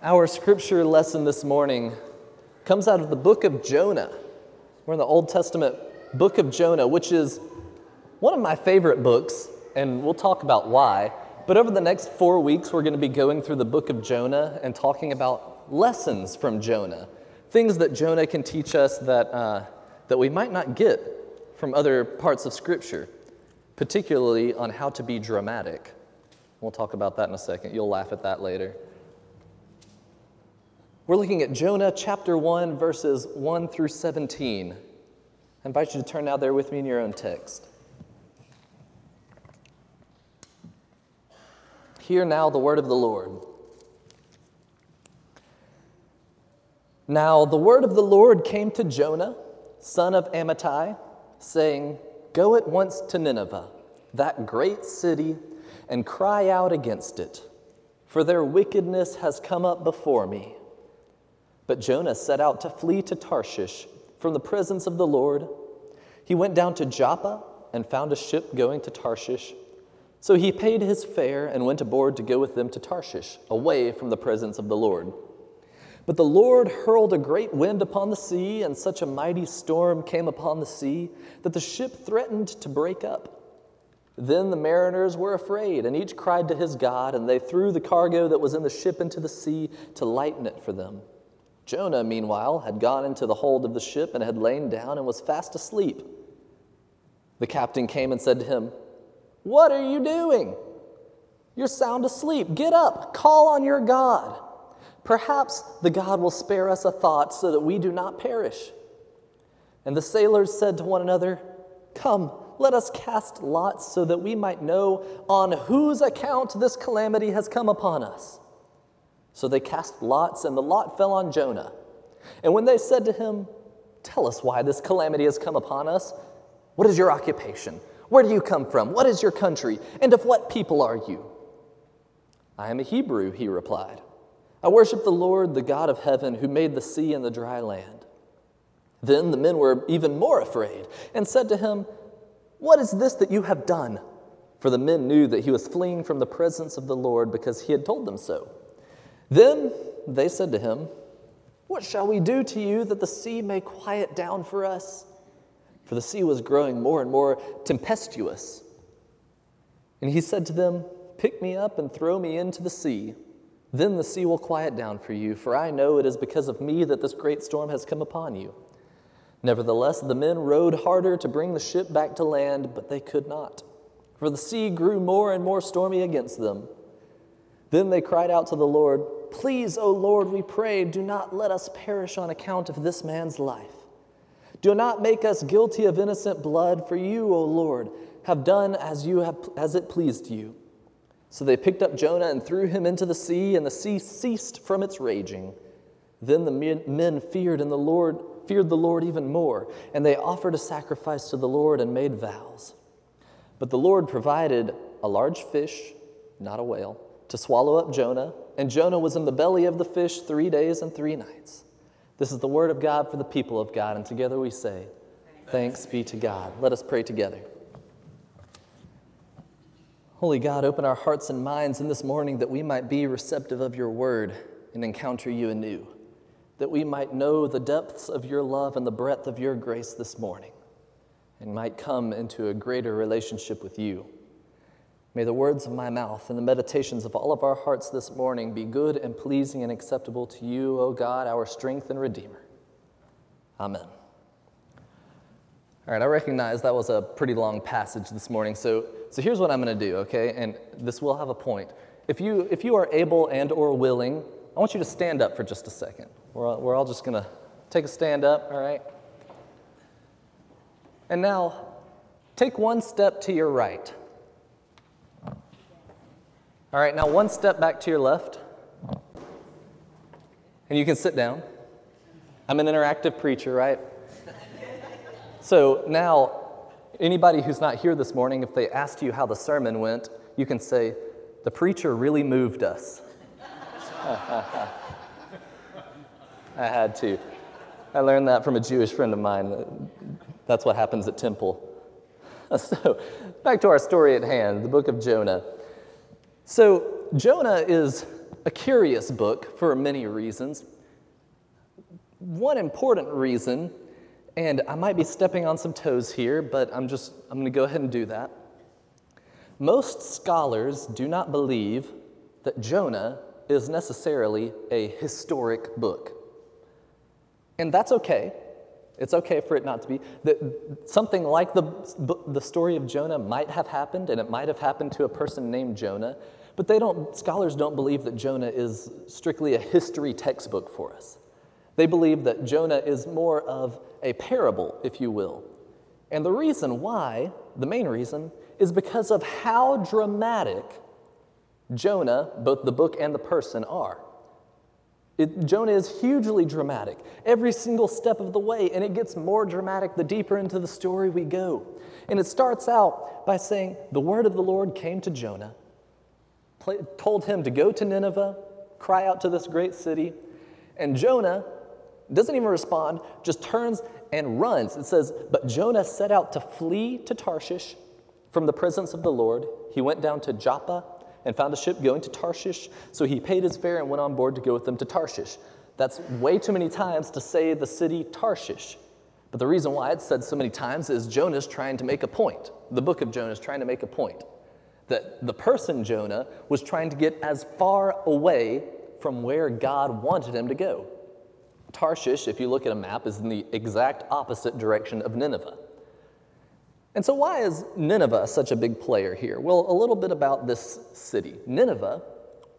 Our scripture lesson this morning comes out of the book of Jonah. We're in the Old Testament book of Jonah, which is one of my favorite books, and we'll talk about why. But over the next four weeks, we're going to be going through the book of Jonah and talking about lessons from Jonah, things that Jonah can teach us that, uh, that we might not get from other parts of Scripture, particularly on how to be dramatic. We'll talk about that in a second. You'll laugh at that later. We're looking at Jonah chapter 1, verses 1 through 17. I invite you to turn now there with me in your own text. Hear now the word of the Lord. Now the word of the Lord came to Jonah, son of Amittai, saying, Go at once to Nineveh, that great city, and cry out against it, for their wickedness has come up before me. But Jonah set out to flee to Tarshish from the presence of the Lord. He went down to Joppa and found a ship going to Tarshish. So he paid his fare and went aboard to go with them to Tarshish, away from the presence of the Lord. But the Lord hurled a great wind upon the sea, and such a mighty storm came upon the sea that the ship threatened to break up. Then the mariners were afraid, and each cried to his God, and they threw the cargo that was in the ship into the sea to lighten it for them. Jonah, meanwhile, had gone into the hold of the ship and had lain down and was fast asleep. The captain came and said to him, What are you doing? You're sound asleep. Get up, call on your God. Perhaps the God will spare us a thought so that we do not perish. And the sailors said to one another, Come, let us cast lots so that we might know on whose account this calamity has come upon us. So they cast lots, and the lot fell on Jonah. And when they said to him, Tell us why this calamity has come upon us, what is your occupation? Where do you come from? What is your country? And of what people are you? I am a Hebrew, he replied. I worship the Lord, the God of heaven, who made the sea and the dry land. Then the men were even more afraid and said to him, What is this that you have done? For the men knew that he was fleeing from the presence of the Lord because he had told them so. Then they said to him, What shall we do to you that the sea may quiet down for us? For the sea was growing more and more tempestuous. And he said to them, Pick me up and throw me into the sea. Then the sea will quiet down for you, for I know it is because of me that this great storm has come upon you. Nevertheless, the men rowed harder to bring the ship back to land, but they could not, for the sea grew more and more stormy against them. Then they cried out to the Lord, Please, O Lord, we pray, do not let us perish on account of this man's life. Do not make us guilty of innocent blood, for you, O Lord, have done as, you have, as it pleased you. So they picked up Jonah and threw him into the sea, and the sea ceased from its raging. Then the men feared and the Lord feared the Lord even more, and they offered a sacrifice to the Lord and made vows. But the Lord provided a large fish, not a whale, to swallow up Jonah, and Jonah was in the belly of the fish three days and three nights. This is the word of God for the people of God, and together we say, Thanks be to God. Let us pray together. Holy God, open our hearts and minds in this morning that we might be receptive of your word and encounter you anew, that we might know the depths of your love and the breadth of your grace this morning, and might come into a greater relationship with you. May the words of my mouth and the meditations of all of our hearts this morning be good and pleasing and acceptable to you, O God, our strength and Redeemer. Amen. All right, I recognize that was a pretty long passage this morning, so, so here's what I'm going to do, okay? And this will have a point. If you, if you are able and or willing, I want you to stand up for just a second. We're all, we're all just going to take a stand up, all right? And now, take one step to your right. All right, now one step back to your left. And you can sit down. I'm an interactive preacher, right? So now, anybody who's not here this morning, if they asked you how the sermon went, you can say, The preacher really moved us. I had to. I learned that from a Jewish friend of mine. That's what happens at temple. So, back to our story at hand, the book of Jonah. So, Jonah is a curious book for many reasons. One important reason, and I might be stepping on some toes here, but I'm just, I'm going to go ahead and do that. Most scholars do not believe that Jonah is necessarily a historic book. And that's okay. It's okay for it not to be. That something like the, the story of Jonah might have happened, and it might have happened to a person named Jonah, but they don't, scholars don't believe that Jonah is strictly a history textbook for us. They believe that Jonah is more of a parable, if you will. And the reason why, the main reason, is because of how dramatic Jonah, both the book and the person, are. It, Jonah is hugely dramatic every single step of the way, and it gets more dramatic the deeper into the story we go. And it starts out by saying, The word of the Lord came to Jonah, told him to go to Nineveh, cry out to this great city. And Jonah doesn't even respond, just turns and runs. It says, But Jonah set out to flee to Tarshish from the presence of the Lord. He went down to Joppa and found a ship going to Tarshish. So he paid his fare and went on board to go with them to Tarshish. That's way too many times to say the city Tarshish. But the reason why it's said so many times is Jonah's trying to make a point. The book of Jonah is trying to make a point that the person Jonah was trying to get as far away from where God wanted him to go. Tarshish, if you look at a map, is in the exact opposite direction of Nineveh. And so, why is Nineveh such a big player here? Well, a little bit about this city. Nineveh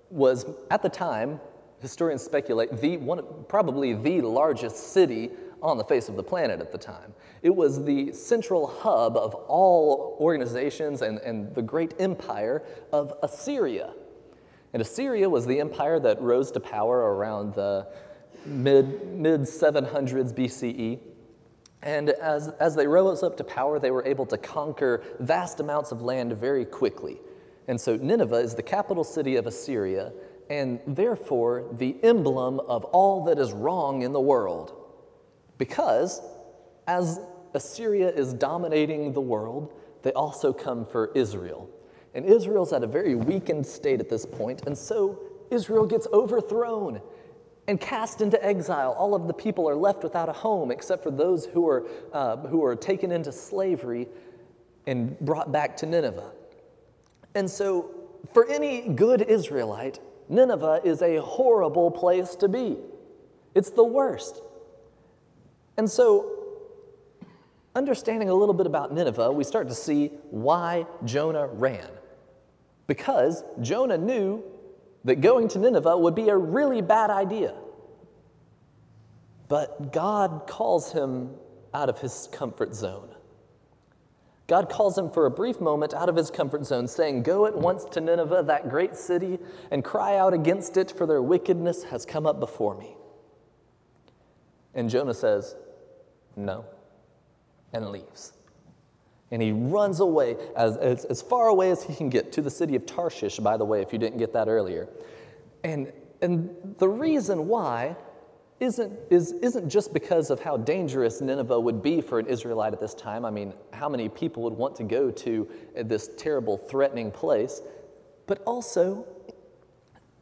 was, at the time, historians speculate, the one, probably the largest city on the face of the planet at the time. It was the central hub of all organizations and, and the great empire of Assyria. And Assyria was the empire that rose to power around the mid, mid 700s BCE. And as, as they rose up to power, they were able to conquer vast amounts of land very quickly. And so Nineveh is the capital city of Assyria, and therefore the emblem of all that is wrong in the world. Because as Assyria is dominating the world, they also come for Israel. And Israel's at a very weakened state at this point, and so Israel gets overthrown and cast into exile. All of the people are left without a home except for those who are, uh, who are taken into slavery and brought back to Nineveh. And so, for any good Israelite, Nineveh is a horrible place to be. It's the worst. And so, understanding a little bit about Nineveh, we start to see why Jonah ran. Because Jonah knew that going to Nineveh would be a really bad idea. But God calls him out of his comfort zone. God calls him for a brief moment out of his comfort zone, saying, Go at once to Nineveh, that great city, and cry out against it, for their wickedness has come up before me. And Jonah says, No, and leaves. And he runs away as, as, as, far away as he can get to the city of Tarshish, by the way, if you didn't get that earlier. And, and the reason why isn't, is, isn't just because of how dangerous Nineveh would be for an Israelite at this time. I mean, how many people would want to go to this terrible, threatening place? But also,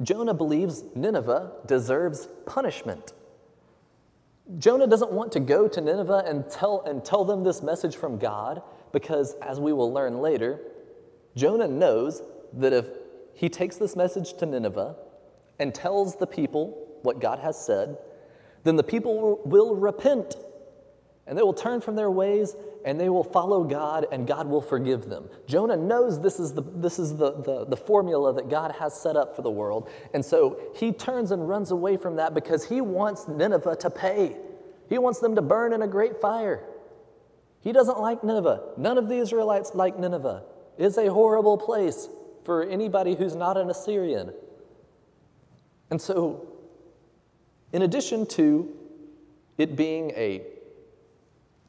Jonah believes Nineveh deserves punishment. Jonah doesn't want to go to Nineveh and tell, and tell them this message from God because, as we will learn later, Jonah knows that if he takes this message to Nineveh and tells the people what God has said, then the people will repent and they will turn from their ways and they will follow God and God will forgive them. Jonah knows this is, the, this is the, the, the, formula that God has set up for the world. And so he turns and runs away from that because he wants Nineveh to pay. He wants them to burn in a great fire. He doesn't like Nineveh. None of the Israelites like Nineveh. It's a horrible place for anybody who's not an Assyrian. And so, in addition to it being a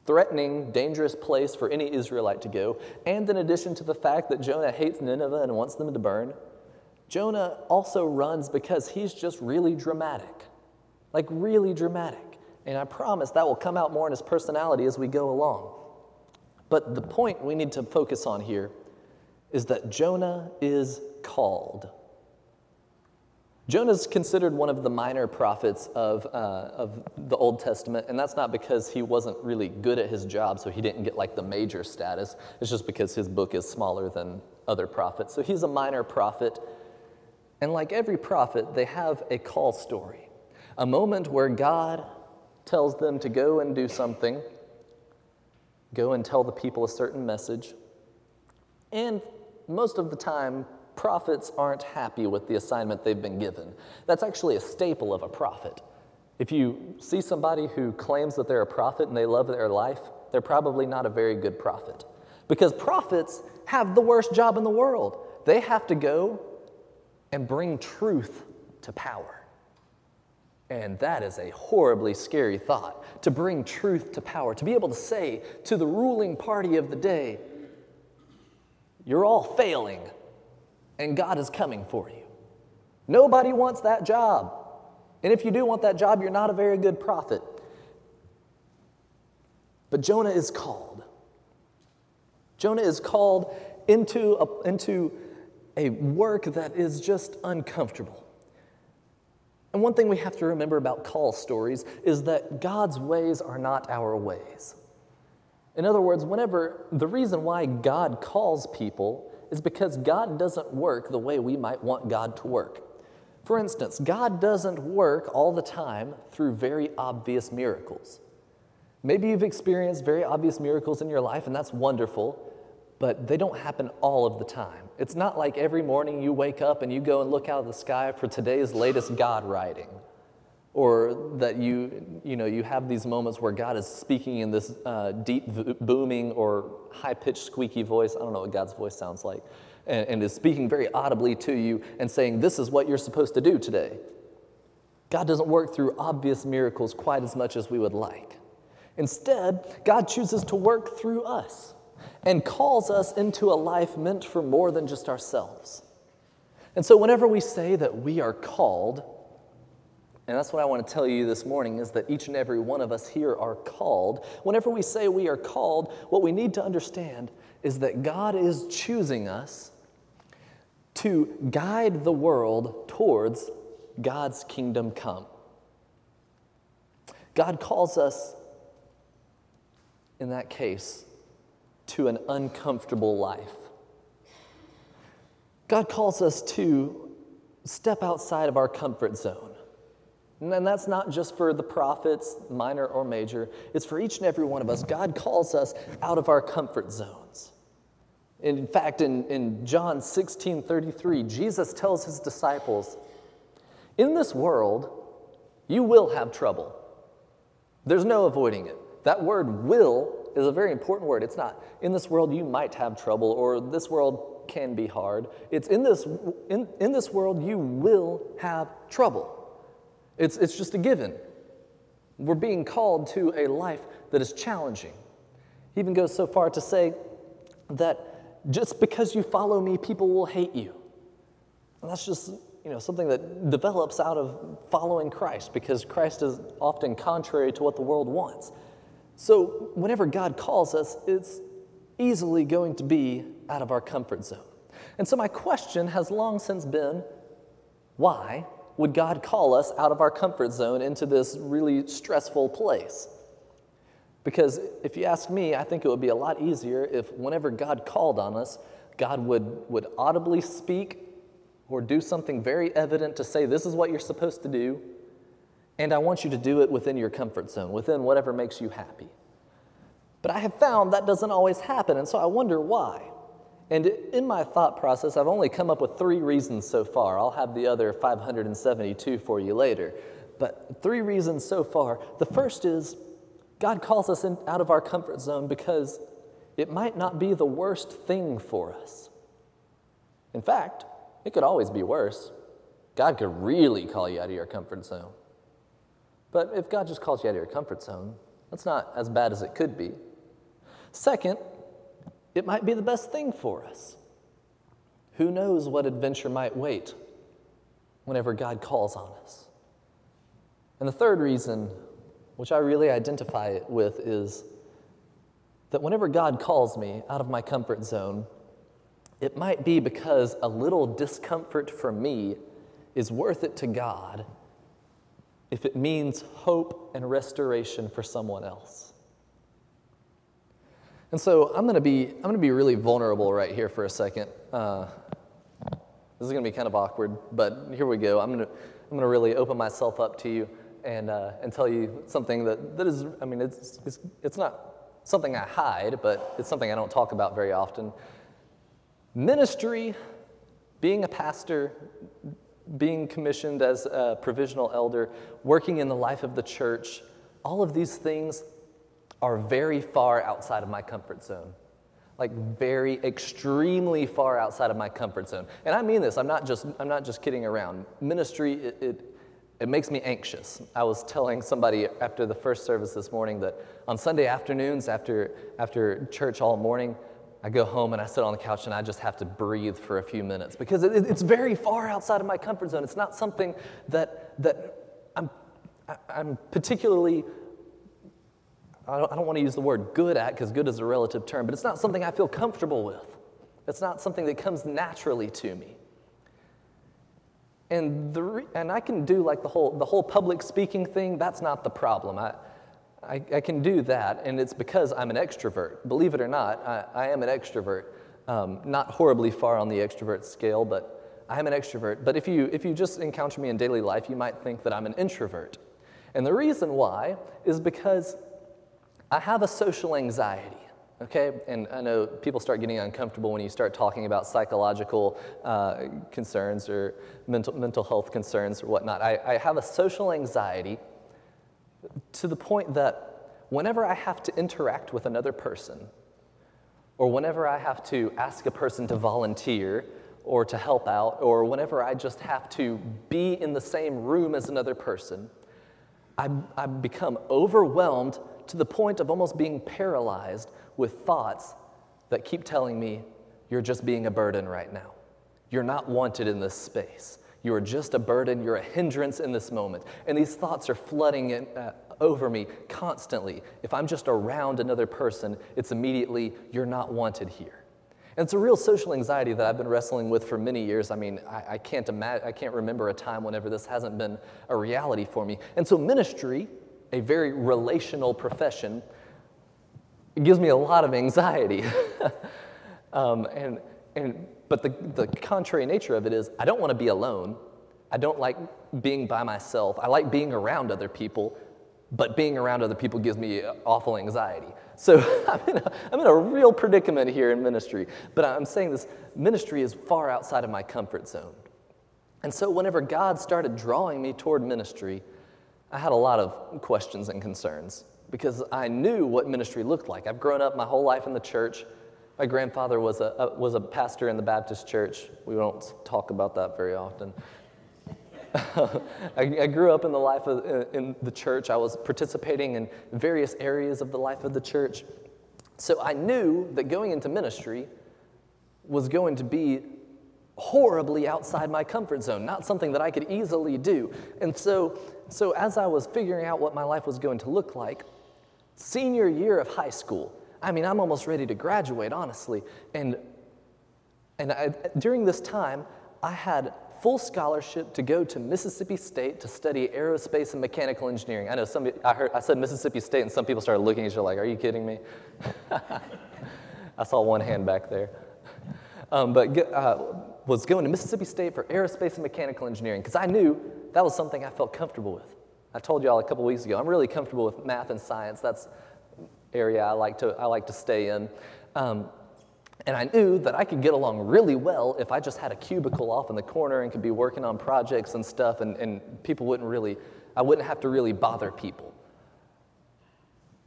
threatening, dangerous place for any Israelite to go, and in addition to the fact that Jonah hates Nineveh and wants them to burn, Jonah also runs because he's just really dramatic. Like, really dramatic. And I promise that will come out more in his personality as we go along. But the point we need to focus on here is that Jonah is called. Jonah is considered one of the minor prophets of, uh, of the Old Testament, and that's not because he wasn't really good at his job, so he didn't get like the major status. It's just because his book is smaller than other prophets. So he's a minor prophet. And like every prophet, they have a call story, a moment where God tells them to go and do something, go and tell the people a certain message. And most of the time, prophets aren't happy with the assignment they've been given. That's actually a staple of a prophet. If you see somebody who claims that they're a prophet and they love their life, they're probably not a very good prophet. Because prophets have the worst job in the world. They have to go and bring truth to power. And that is a horribly scary thought to bring truth to power, to be able to say to the ruling party of the day, You're all failing and God is coming for you. Nobody wants that job. And if you do want that job, you're not a very good prophet. But Jonah is called. Jonah is called into a, into a work that is just uncomfortable. And one thing we have to remember about call stories is that God's ways are not our ways. In other words, whenever the reason why God calls people is because God doesn't work the way we might want God to work. For instance, God doesn't work all the time through very obvious miracles. Maybe you've experienced very obvious miracles in your life, and that's wonderful, but they don't happen all of the time. It's not like every morning you wake up and you go and look out of the sky for today's latest God writing or that you, you, know, you have these moments where God is speaking in this uh, deep, booming, or high pitched, squeaky voice. I don't know what God's voice sounds like. And, and is speaking very audibly to you and saying, This is what you're supposed to do today. God doesn't work through obvious miracles quite as much as we would like. Instead, God chooses to work through us and calls us into a life meant for more than just ourselves. And so, whenever we say that we are called, and that's what I want to tell you this morning is that each and every one of us here are called. Whenever we say we are called, what we need to understand is that God is choosing us to guide the world towards God's kingdom come. God calls us, in that case, to an uncomfortable life. God calls us to step outside of our comfort zone. And that's not just for the prophets, minor or major, it's for each and every one of us. God calls us out of our comfort zones. In fact, in, in John 16 33, Jesus tells his disciples, In this world, you will have trouble. There's no avoiding it. That word will is a very important word. It's not, in this world, you might have trouble, or this world can be hard. It's in this, in, in this world, you will have trouble. It's, it's just a given. We're being called to a life that is challenging. He even goes so far to say that just because you follow me, people will hate you. And that's just you know, something that develops out of following Christ because Christ is often contrary to what the world wants. So, whenever God calls us, it's easily going to be out of our comfort zone. And so, my question has long since been why would God call us out of our comfort zone into this really stressful place? Because if you ask me, I think it would be a lot easier if whenever God called on us, God would, would audibly speak or do something very evident to say, This is what you're supposed to do, and I want you to do it within your comfort zone, within whatever makes you happy. But I have found that doesn't always happen, and so I wonder why. And in my thought process, I've only come up with three reasons so far. I'll have the other 572 for you later. But three reasons so far. The first is God calls us in, out of our comfort zone because it might not be the worst thing for us. In fact, it could always be worse. God could really call you out of your comfort zone. But if God just calls you out of your comfort zone, that's not as bad as it could be. Second, it might be the best thing for us. Who knows what adventure might wait whenever God calls on us? And the third reason, which I really identify with, is that whenever God calls me out of my comfort zone, it might be because a little discomfort for me is worth it to God if it means hope and restoration for someone else. And so I'm going to be I'm going to be really vulnerable right here for a second. Uh, this is going to be kind of awkward, but here we go. I'm going to I'm going to really open myself up to you and uh, and tell you something that that is I mean it's it's it's not something I hide, but it's something I don't talk about very often. Ministry, being a pastor, being commissioned as a provisional elder, working in the life of the church, all of these things are very far outside of my comfort zone. Like very extremely far outside of my comfort zone. And I mean this, I'm not just, I'm not just kidding around. Ministry, it, it, it makes me anxious. I was telling somebody after the first service this morning that on Sunday afternoons, after, after church all morning, I go home and I sit on the couch and I just have to breathe for a few minutes because it, it's very far outside of my comfort zone. It's not something that, that I'm, I'm particularly, I don't, I don't want to use the word good at because good is a relative term, but it's not something I feel comfortable with. It's not something that comes naturally to me. And, the, and I can do like the whole, the whole public speaking thing, that's not the problem. I, I, I, can do that, and it's because I'm an extrovert. Believe it or not, I, I am an extrovert. Um, not horribly far on the extrovert scale, but I am an extrovert. But if you, if you just encounter me in daily life, you might think that I'm an introvert. And the reason why is because I have a social anxiety. Okay, and I know people start getting uncomfortable when you start talking about psychological uh, concerns or mental, mental health concerns or whatnot. I, I have a social anxiety to the point that whenever I have to interact with another person, or whenever I have to ask a person to volunteer or to help out, or whenever I just have to be in the same room as another person, I, I become overwhelmed to the point of almost being paralyzed with thoughts that keep telling me, you're just being a burden right now. You're not wanted in this space. You are just a burden. You're a hindrance in this moment. And these thoughts are flooding in, uh, over me constantly. If I'm just around another person, it's immediately, you're not wanted here. And it's a real social anxiety that I've been wrestling with for many years. I mean, I, I can't imagine, I can't remember a time whenever this hasn't been a reality for me. And so, ministry, a very relational profession, it gives me a lot of anxiety. um, and, and but the, the contrary nature of it is, I don't want to be alone. I don't like being by myself. I like being around other people, but being around other people gives me awful anxiety. So I'm in, a, I'm in a real predicament here in ministry. But I'm saying this ministry is far outside of my comfort zone. And so whenever God started drawing me toward ministry, I had a lot of questions and concerns because I knew what ministry looked like. I've grown up my whole life in the church. My grandfather was a, a, was a pastor in the Baptist church. We don't talk about that very often. I, I, grew up in the life of uh, in the church. I was participating in various areas of the life of the church. So I knew that going into ministry was going to be horribly outside my comfort zone, not something that I could easily do. And so, so as I was figuring out what my life was going to look like, senior year of high school, I mean, I'm almost ready to graduate, honestly. And, and I, during this time, I had full scholarship to go to Mississippi State to study aerospace and mechanical engineering. I know some, I, heard, I said Mississippi State, and some people started looking at you like, are you kidding me? I saw one hand back there. Um, but uh, was going to Mississippi State for aerospace and mechanical engineering because I knew that was something I felt comfortable with. I told y'all a couple weeks ago, I'm really comfortable with math and science. That's area I like to, I like to stay in. Um, and I knew that I could get along really well if I just had a cubicle off in the corner and could be working on projects and stuff, and, and people wouldn't really, I wouldn't have to really bother people.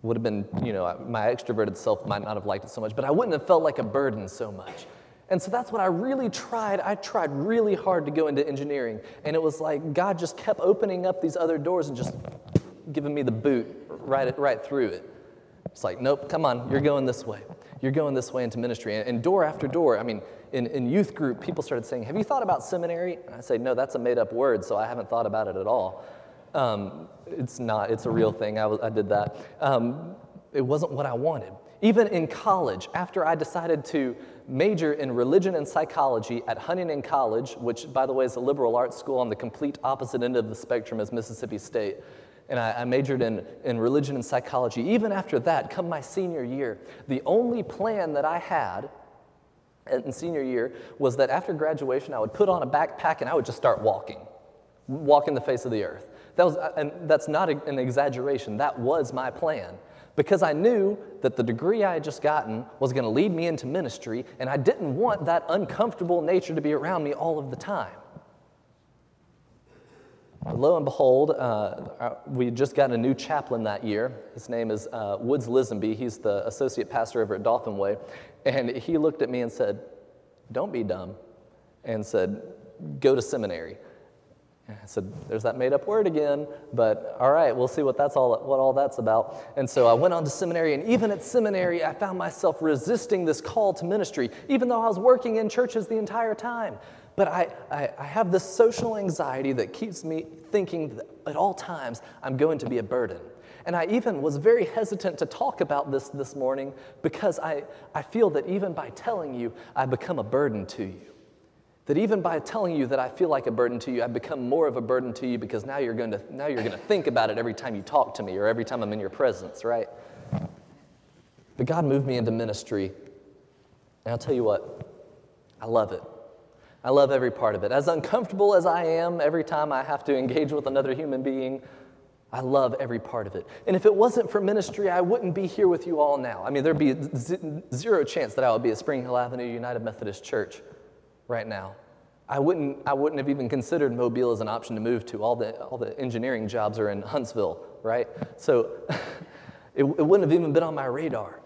Would have been, you know, my extroverted self might not have liked it so much, but I wouldn't have felt like a burden so much. And so that's what I really tried. I tried really hard to go into engineering. And it was like God just kept opening up these other doors and just giving me the boot right, right through it. It's like, nope, come on, you're going this way. You're going this way into ministry. And, and door after door, I mean, in, in youth group, people started saying, Have you thought about seminary? And I say, No, that's a made up word, so I haven't thought about it at all. Um, it's not, it's a real thing. I, I did that. Um, it wasn't what I wanted. Even in college, after I decided to major in religion and psychology at Huntingdon College, which, by the way, is a liberal arts school on the complete opposite end of the spectrum as Mississippi State, and I, I, majored in, in religion and psychology. Even after that, come my senior year, the only plan that I had in senior year was that after graduation, I would put on a backpack and I would just start walking, walking the face of the earth. That was, and that's not an exaggeration, that was my plan. Because I knew that the degree I had just gotten was going to lead me into ministry, and I didn't want that uncomfortable nature to be around me all of the time. Lo and behold, uh, uh we just got a new chaplain that year. His name is uh, Woods Lisenby. He's the associate pastor over at Dauphin Way. And he looked at me and said, Don't be dumb. And said, Go to seminary. Said, There's that made up word again, but all right, we'll see what that's all what all that's about. And so I went on to seminary, and even at seminary, I found myself resisting this call to ministry, even though I was working in churches the entire time. But I, I, I have this social anxiety that keeps me thinking that at all times I'm going to be a burden. And I even was very hesitant to talk about this this morning because I, I feel that even by telling you, I become a burden to you. That even by telling you that I feel like a burden to you, I've become more of a burden to you because now you're going to, now you're going to think about it every time you talk to me or every time I'm in your presence, right? But God moved me into ministry. And I'll tell you what, I love it. I love every part of it. As uncomfortable as I am every time I have to engage with another human being, I love every part of it. And if it wasn't for ministry, I wouldn't be here with you all now. I mean, there'd be zero chance that I would be at Spring Hill Avenue United Methodist Church right now. I wouldn't, I wouldn't have even considered Mobile as an option to move to. All the, all the engineering jobs are in Huntsville, right? So it, it wouldn't have even been on my radar.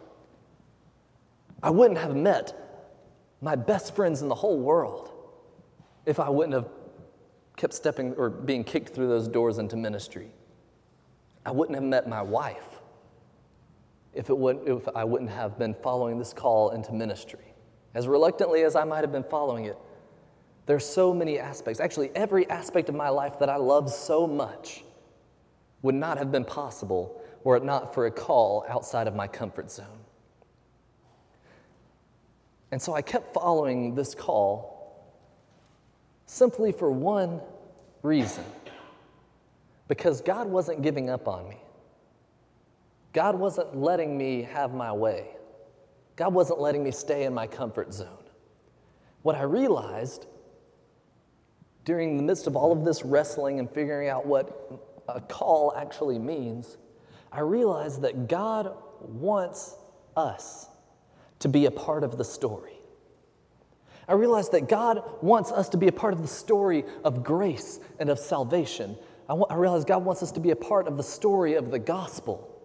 I wouldn't have met my best friends in the whole world if I wouldn't have kept stepping or being kicked through those doors into ministry. I wouldn't have met my wife if, it would, if I wouldn't have been following this call into ministry. As reluctantly as I might have been following it, there's so many aspects. Actually, every aspect of my life that I love so much would not have been possible were it not for a call outside of my comfort zone. And so I kept following this call simply for one reason because God wasn't giving up on me. God wasn't letting me have my way. God wasn't letting me stay in my comfort zone. What I realized during the midst of all of this wrestling and figuring out what a call actually means, I realized that God wants us to be a part of the story. I realized that God wants us to be a part of the story of grace and of salvation. I, w- I realized God wants us to be a part of the story of the gospel.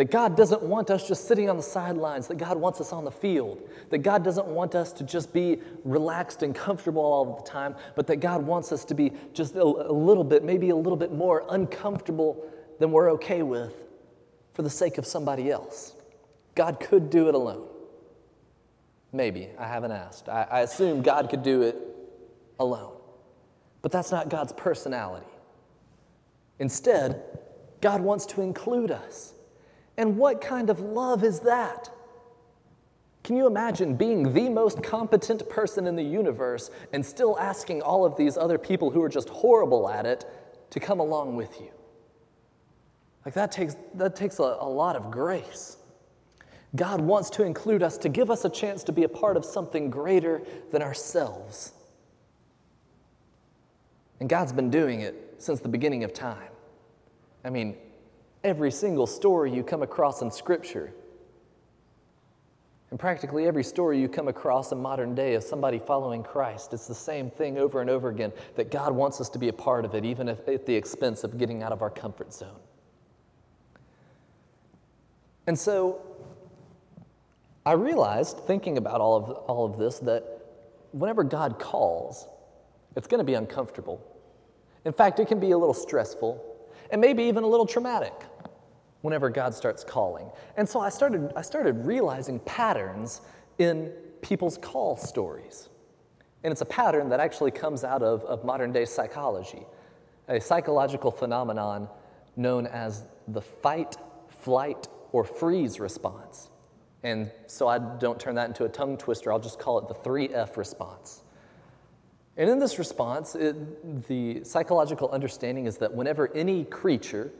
That God doesn't want us just sitting on the sidelines, that God wants us on the field, that God doesn't want us to just be relaxed and comfortable all the time, but that God wants us to be just a, a little bit, maybe a little bit more uncomfortable than we're okay with for the sake of somebody else. God could do it alone. Maybe. I haven't asked. I, I assume God could do it alone. But that's not God's personality. Instead, God wants to include us. And what kind of love is that? Can you imagine being the most competent person in the universe and still asking all of these other people who are just horrible at it to come along with you? Like that takes, that takes a, a lot of grace. God wants to include us to give us a chance to be a part of something greater than ourselves. And God's been doing it since the beginning of time. I mean, every single story you come across in Scripture. And practically every story you come across in modern day of somebody following Christ, it's the same thing over and over again that God wants us to be a part of it, even if, at the expense of getting out of our comfort zone. And so I realized, thinking about all of, all of this, that whenever God calls, it's going to be uncomfortable. In fact, it can be a little stressful and maybe even a little traumatic whenever God starts calling. And so I started, I started realizing patterns in people's call stories. And it's a pattern that actually comes out of, of modern day psychology, a psychological phenomenon known as the fight, flight, or freeze response. And so I don't turn that into a tongue twister, I'll just call it the 3F response. And in this response, it, the psychological understanding is that whenever any creature,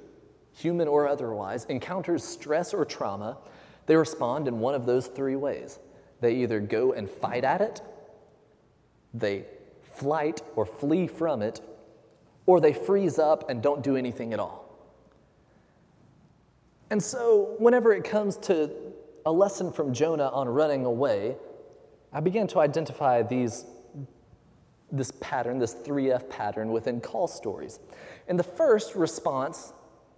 human or otherwise, encounters stress or trauma, they respond in one of those three ways. They either go and fight at it, they flight or flee from it, or they freeze up and don't do anything at all. And so, whenever it comes to a lesson from Jonah on running away, I began to identify these, this pattern, this 3F pattern within call stories. And the first response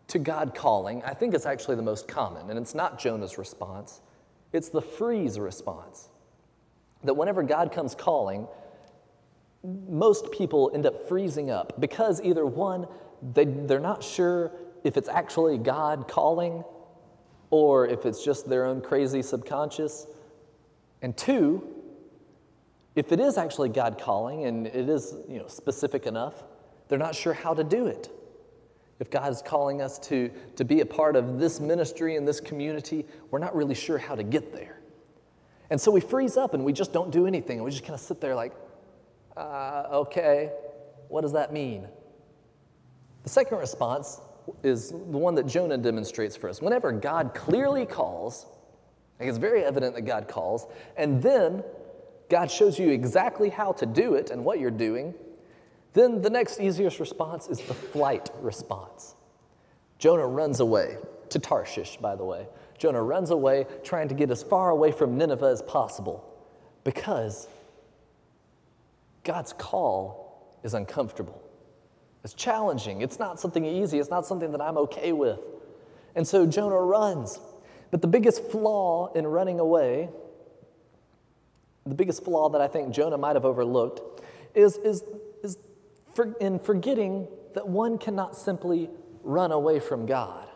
to God calling, I think it's actually the most common, and it's not Jonah's response, it's the freeze response. That whenever God comes calling, most people end up freezing up because either one, they, they're not sure if it's actually God calling or if it's just their own crazy subconscious. And two, if it is actually God calling and it is you know, specific enough, they're not sure how to do it. If God is calling us to, to be a part of this ministry and this community, we're not really sure how to get there. And so we freeze up and we just don't do anything. And we just kind of sit there like, uh, okay, what does that mean? The second response is the one that Jonah demonstrates for us. Whenever God clearly calls, like it's very evident that God calls, and then God shows you exactly how to do it and what you're doing, then the next easiest response is the flight response. Jonah runs away to Tarshish, by the way. Jonah runs away trying to get as far away from Nineveh as possible because God's call is uncomfortable. It's challenging. It's not something easy. It's not something that I'm okay with. And so Jonah runs. But the biggest flaw in running away, the biggest flaw that I think Jonah might have overlooked, is, is, is for, in forgetting that one cannot simply run away from God.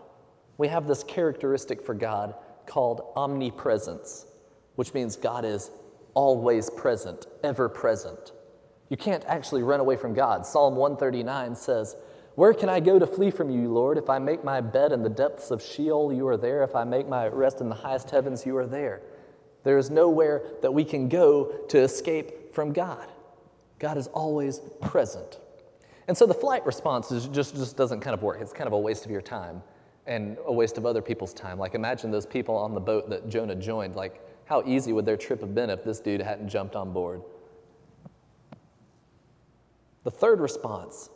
We have this characteristic for God called omnipresence, which means God is always present, ever present. You can't actually run away from God. Psalm 139 says, Where can I go to flee from you, Lord? If I make my bed in the depths of Sheol, you are there. If I make my rest in the highest heavens, you are there. There is nowhere that we can go to escape from God. God is always present. And so the flight response is just, just doesn't kind of work. It's kind of a waste of your time and a waste of other people's time. Like imagine those people on the boat that Jonah joined. Like how easy would their trip have been if this dude hadn't jumped on board? The third response,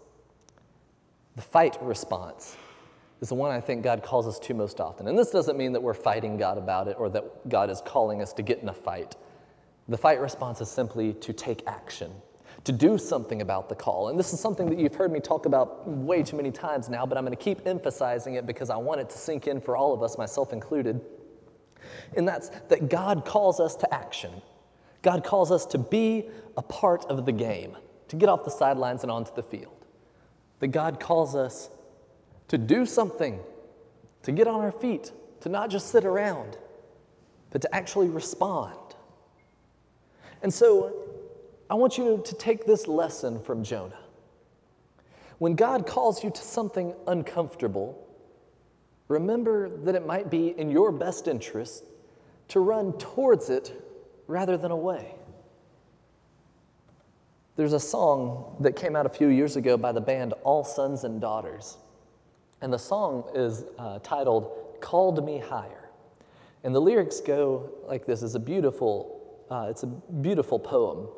the fight response, is the one I think God calls us to most often. And this doesn't mean that we're fighting God about it or that God is calling us to get in a fight. The fight response is simply to take action, to do something about the call. And this is something that you've heard me talk about way too many times now, but I'm going to keep emphasizing it because I want it to sink in for all of us, myself included. And that's that God calls us to action. God calls us to be a part of the game to get off the sidelines and onto the field. That God calls us to do something, to get on our feet, to not just sit around, but to actually respond. And so I want you to take this lesson from Jonah. When God calls you to something uncomfortable, remember that it might be in your best interest to run towards it rather than away. There's a song that came out a few years ago by the band All Sons and Daughters. And the song is uh, titled Called Me Higher. And the lyrics go like this it's a beautiful, uh, it's a beautiful poem.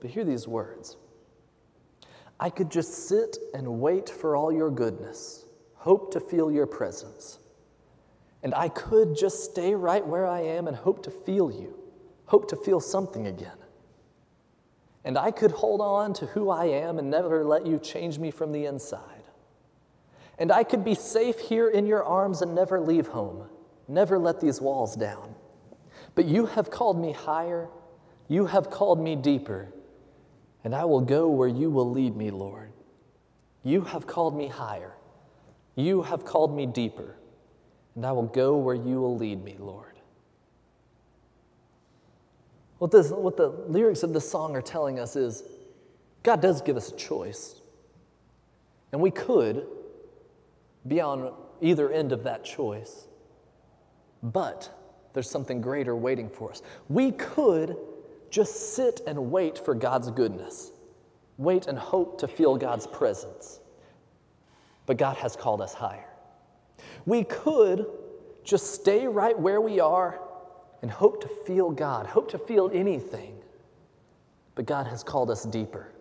But hear these words I could just sit and wait for all your goodness, hope to feel your presence. And I could just stay right where I am and hope to feel you, hope to feel something again. And I could hold on to who I am and never let you change me from the inside. And I could be safe here in your arms and never leave home, never let these walls down. But you have called me higher, you have called me deeper, and I will go where you will lead me, Lord. You have called me higher, you have called me deeper, and I will go where you will lead me, Lord. What, this, what the lyrics of this song are telling us is God does give us a choice. And we could be on either end of that choice. But there's something greater waiting for us. We could just sit and wait for God's goodness, wait and hope to feel God's presence. But God has called us higher. We could just stay right where we are and hope to feel God, hope to feel anything. But God has called us deeper.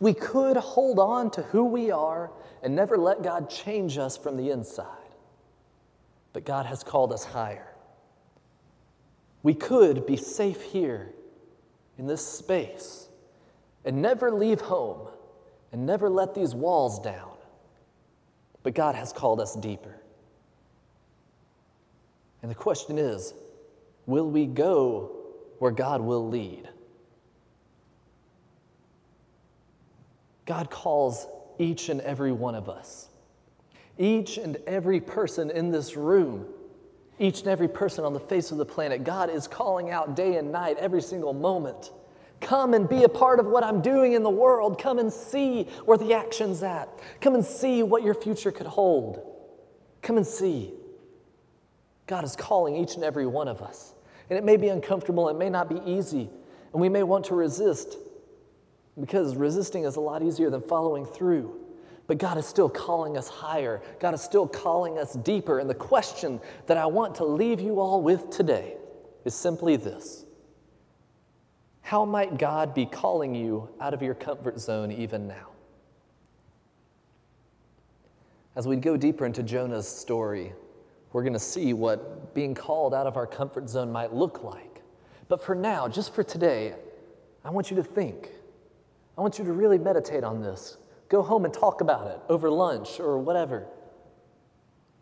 We could hold on to who we are and never let God change us from the inside. But God has called us higher. We could be safe here in this space and never leave home and never let these walls down. But God has called us deeper. And the question is will we go where God will lead? God calls each and every one of us, each and every person in this room, each and every person on the face of the planet. God is calling out day and night, every single moment. Come and be a part of what I'm doing in the world. Come and see where the action's at. Come and see what your future could hold. Come and see. God is calling each and every one of us. And it may be uncomfortable, it may not be easy, and we may want to resist because resisting is a lot easier than following through. But God is still calling us higher. God is still calling us deeper. And the question that I want to leave you all with today is simply this How might God be calling you out of your comfort zone even now? As we go deeper into Jonah's story, we're going to see what being called out of our comfort zone might look like. But for now, just for today, I want you to think. I want you to really meditate on this. Go home and talk about it over lunch or whatever.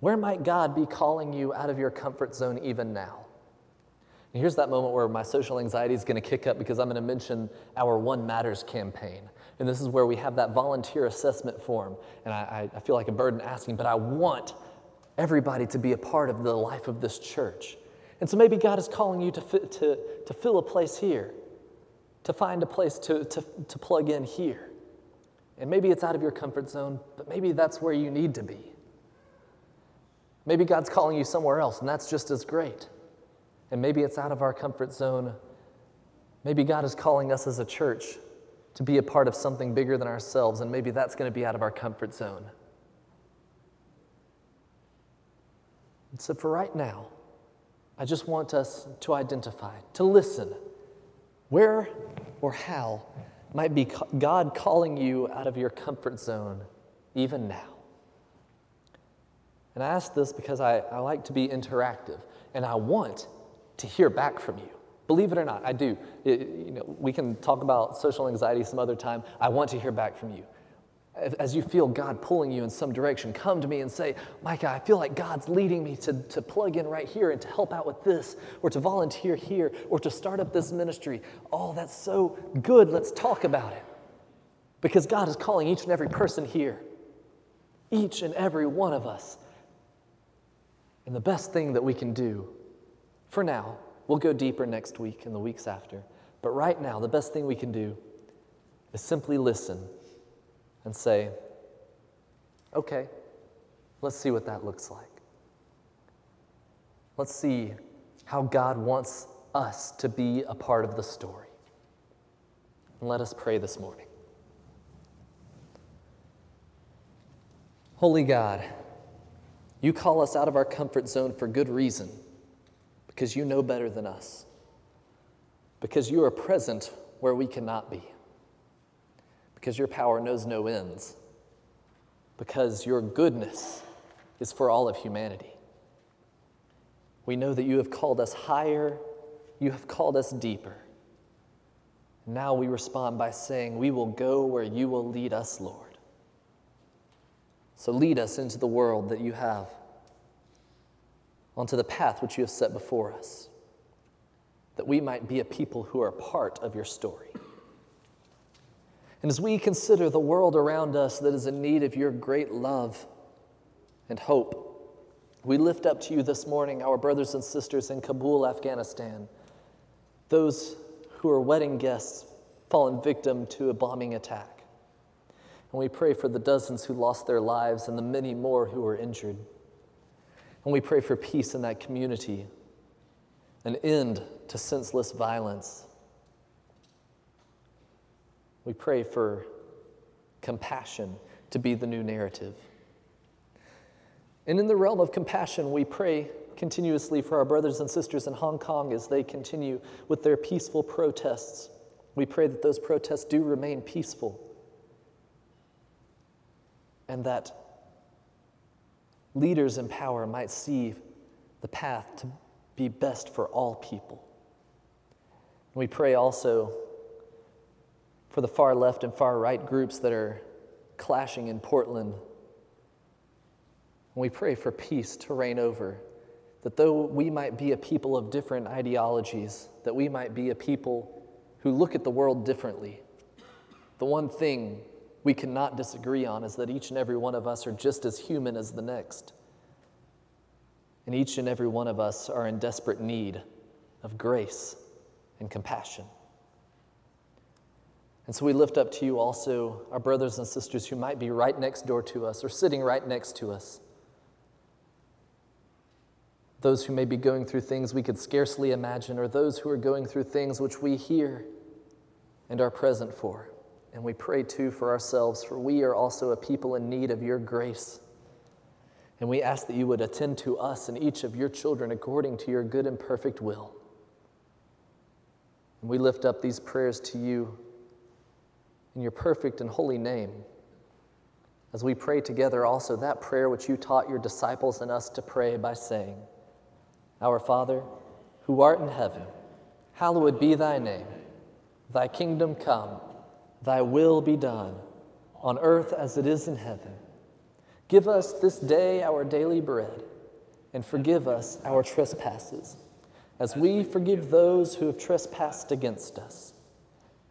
Where might God be calling you out of your comfort zone even now? And here's that moment where my social anxiety is going to kick up because I'm going to mention our One Matters campaign. And this is where we have that volunteer assessment form. And I, I feel like a burden asking, but I want everybody to be a part of the life of this church. And so maybe God is calling you to, to, to fill a place here, to find a place to, to, to plug in here. And maybe it's out of your comfort zone, but maybe that's where you need to be. Maybe God's calling you somewhere else, and that's just as great. And maybe it's out of our comfort zone. Maybe God is calling us as a church to be a part of something bigger than ourselves, and maybe that's going to be out of our comfort zone. And so, for right now, I just want us to identify, to listen. Where or how might be God calling you out of your comfort zone even now? And I ask this because I, I like to be interactive and I want to hear back from you. Believe it or not, I do. It, you know, we can talk about social anxiety some other time. I want to hear back from you as you feel God pulling you in some direction, come to me and say, Micah, I feel like God's leading me to, to plug in right here and to help out with this, or to volunteer here, or to start up this ministry. Oh, that's so good. Let's talk about it. Because God is calling each and every person here, each and every one of us. And the best thing that we can do for now, we'll go deeper next week and the weeks after. But right now, the best thing we can do is simply listen and say, okay, let's see what that looks like. Let's see how God wants us to be a part of the story. And let us pray this morning. Holy God, you call us out of our comfort zone for good reason, because you know better than us, because you are present where we cannot be because your power knows no ends, because your goodness is for all of humanity. We know that you have called us higher, you have called us deeper. Now we respond by saying, We will go where you will lead us, Lord. So lead us into the world that you have, onto the path which you have set before us, that we might be a people who are part of your story. And as we consider the world around us that is in need of your great love and hope, we lift up to you this morning our brothers and sisters in Kabul, Afghanistan, those who are wedding guests fallen victim to a bombing attack. And we pray for the dozens who lost their lives and the many more who were injured. And we pray for peace in that community an end to senseless violence. We pray for compassion to be the new narrative. And in the realm of compassion, we pray continuously for our brothers and sisters in Hong Kong as they continue with their peaceful protests. We pray that those protests do remain peaceful and that leaders in power might see the path to be best for all people. We pray also for the far left and far right groups that are clashing in Portland. we pray for peace to reign over, that though we might be a people of different ideologies, that we might be a people who look at the world differently, the one thing we cannot disagree on is that each and every one of us are just as human as the next. And each and every one of us are in desperate need of grace and compassion. And so we lift up to you also our brothers and sisters who might be right next door to us or sitting right next to us. Those who may be going through things we could scarcely imagine, or those who are going through things which we hear and are present for. And we pray too for ourselves, for we are also a people in need of your grace. And we ask that you would attend to us and each of your children according to your good and perfect will. And we lift up these prayers to you in your perfect and holy name. As we pray together, also that prayer which you taught your disciples and us to pray by saying, Our Father, who art in heaven, hallowed be thy name. Thy kingdom come, thy will be done, on earth as it is in heaven. Give us this day our daily bread, and forgive us our trespasses, as we forgive those who have trespassed against us